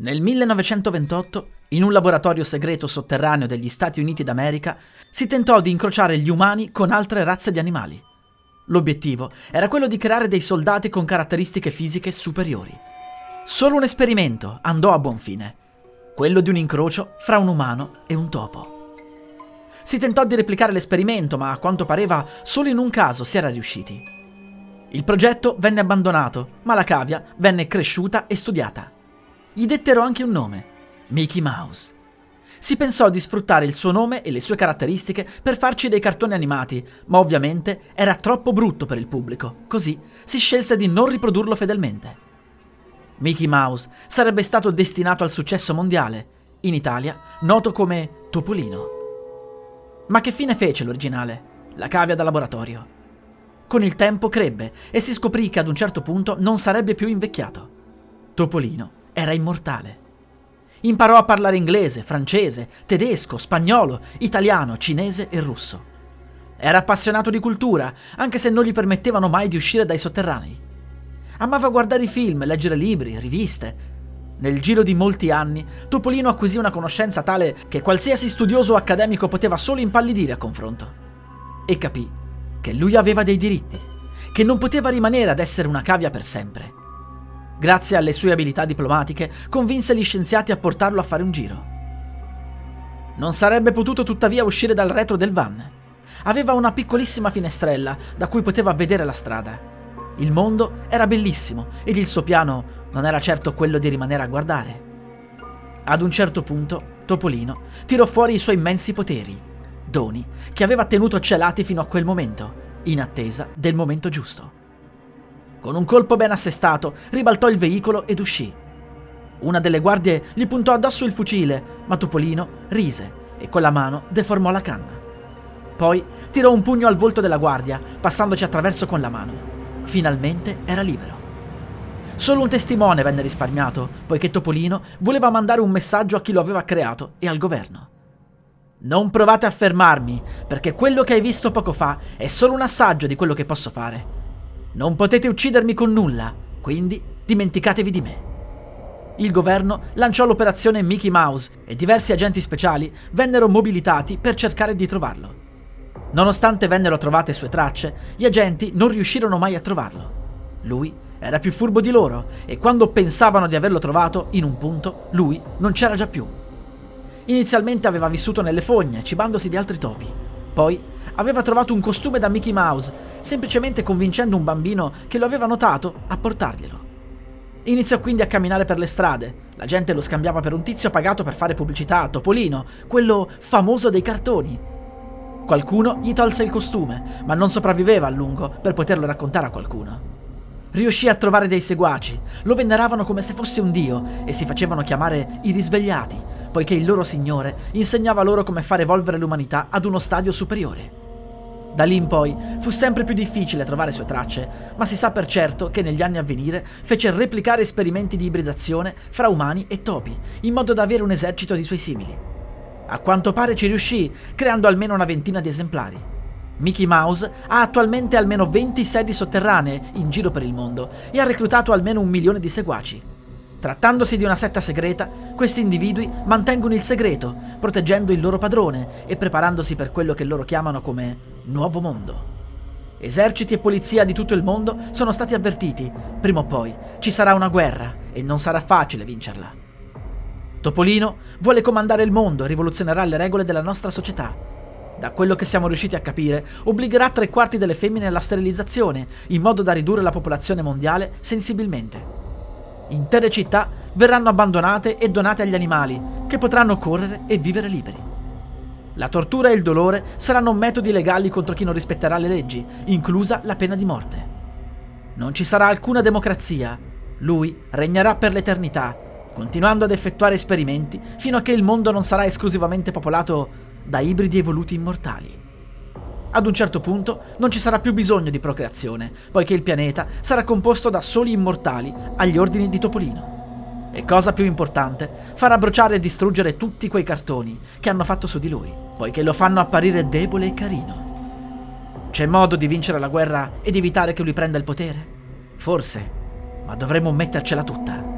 Nel 1928, in un laboratorio segreto sotterraneo degli Stati Uniti d'America, si tentò di incrociare gli umani con altre razze di animali. L'obiettivo era quello di creare dei soldati con caratteristiche fisiche superiori. Solo un esperimento andò a buon fine, quello di un incrocio fra un umano e un topo. Si tentò di replicare l'esperimento, ma a quanto pareva solo in un caso si era riusciti. Il progetto venne abbandonato, ma la cavia venne cresciuta e studiata. Gli dettero anche un nome, Mickey Mouse. Si pensò di sfruttare il suo nome e le sue caratteristiche per farci dei cartoni animati, ma ovviamente era troppo brutto per il pubblico, così si scelse di non riprodurlo fedelmente. Mickey Mouse sarebbe stato destinato al successo mondiale, in Italia noto come Topolino. Ma che fine fece l'originale? La cavia da laboratorio. Con il tempo crebbe e si scoprì che ad un certo punto non sarebbe più invecchiato. Topolino era immortale. Imparò a parlare inglese, francese, tedesco, spagnolo, italiano, cinese e russo. Era appassionato di cultura, anche se non gli permettevano mai di uscire dai sotterranei. Amava guardare i film, leggere libri, riviste. Nel giro di molti anni, Topolino acquisì una conoscenza tale che qualsiasi studioso o accademico poteva solo impallidire a confronto. E capì che lui aveva dei diritti, che non poteva rimanere ad essere una cavia per sempre Grazie alle sue abilità diplomatiche, convinse gli scienziati a portarlo a fare un giro. Non sarebbe potuto tuttavia uscire dal retro del van. Aveva una piccolissima finestrella da cui poteva vedere la strada. Il mondo era bellissimo ed il suo piano non era certo quello di rimanere a guardare. Ad un certo punto, Topolino tirò fuori i suoi immensi poteri, doni che aveva tenuto celati fino a quel momento, in attesa del momento giusto. Con un colpo ben assestato, ribaltò il veicolo ed uscì. Una delle guardie gli puntò addosso il fucile, ma Topolino rise e con la mano deformò la canna. Poi tirò un pugno al volto della guardia, passandoci attraverso con la mano. Finalmente era libero. Solo un testimone venne risparmiato, poiché Topolino voleva mandare un messaggio a chi lo aveva creato e al governo. Non provate a fermarmi, perché quello che hai visto poco fa è solo un assaggio di quello che posso fare. Non potete uccidermi con nulla, quindi dimenticatevi di me. Il governo lanciò l'operazione Mickey Mouse e diversi agenti speciali vennero mobilitati per cercare di trovarlo. Nonostante vennero trovate sue tracce, gli agenti non riuscirono mai a trovarlo. Lui era più furbo di loro e quando pensavano di averlo trovato in un punto, lui non c'era già più. Inizialmente aveva vissuto nelle fogne, cibandosi di altri topi. Poi aveva trovato un costume da Mickey Mouse, semplicemente convincendo un bambino che lo aveva notato a portarglielo. Iniziò quindi a camminare per le strade. La gente lo scambiava per un tizio pagato per fare pubblicità a Topolino, quello famoso dei cartoni. Qualcuno gli tolse il costume, ma non sopravviveva a lungo per poterlo raccontare a qualcuno. Riuscì a trovare dei seguaci, lo veneravano come se fosse un dio e si facevano chiamare i risvegliati, poiché il loro signore insegnava loro come far evolvere l'umanità ad uno stadio superiore. Da lì in poi fu sempre più difficile trovare sue tracce, ma si sa per certo che negli anni a venire fece replicare esperimenti di ibridazione fra umani e topi, in modo da avere un esercito di suoi simili. A quanto pare ci riuscì, creando almeno una ventina di esemplari. Mickey Mouse ha attualmente almeno 20 sedi sotterranee in giro per il mondo e ha reclutato almeno un milione di seguaci. Trattandosi di una setta segreta, questi individui mantengono il segreto, proteggendo il loro padrone e preparandosi per quello che loro chiamano come nuovo mondo. Eserciti e polizia di tutto il mondo sono stati avvertiti, prima o poi ci sarà una guerra e non sarà facile vincerla. Topolino vuole comandare il mondo e rivoluzionerà le regole della nostra società. Da quello che siamo riusciti a capire, obbligherà tre quarti delle femmine alla sterilizzazione, in modo da ridurre la popolazione mondiale sensibilmente. Intere città verranno abbandonate e donate agli animali, che potranno correre e vivere liberi. La tortura e il dolore saranno metodi legali contro chi non rispetterà le leggi, inclusa la pena di morte. Non ci sarà alcuna democrazia. Lui regnerà per l'eternità, continuando ad effettuare esperimenti fino a che il mondo non sarà esclusivamente popolato da ibridi evoluti immortali. Ad un certo punto non ci sarà più bisogno di procreazione, poiché il pianeta sarà composto da soli immortali agli ordini di Topolino. E cosa più importante, farà bruciare e distruggere tutti quei cartoni che hanno fatto su di lui, poiché lo fanno apparire debole e carino. C'è modo di vincere la guerra ed evitare che lui prenda il potere? Forse, ma dovremmo mettercela tutta.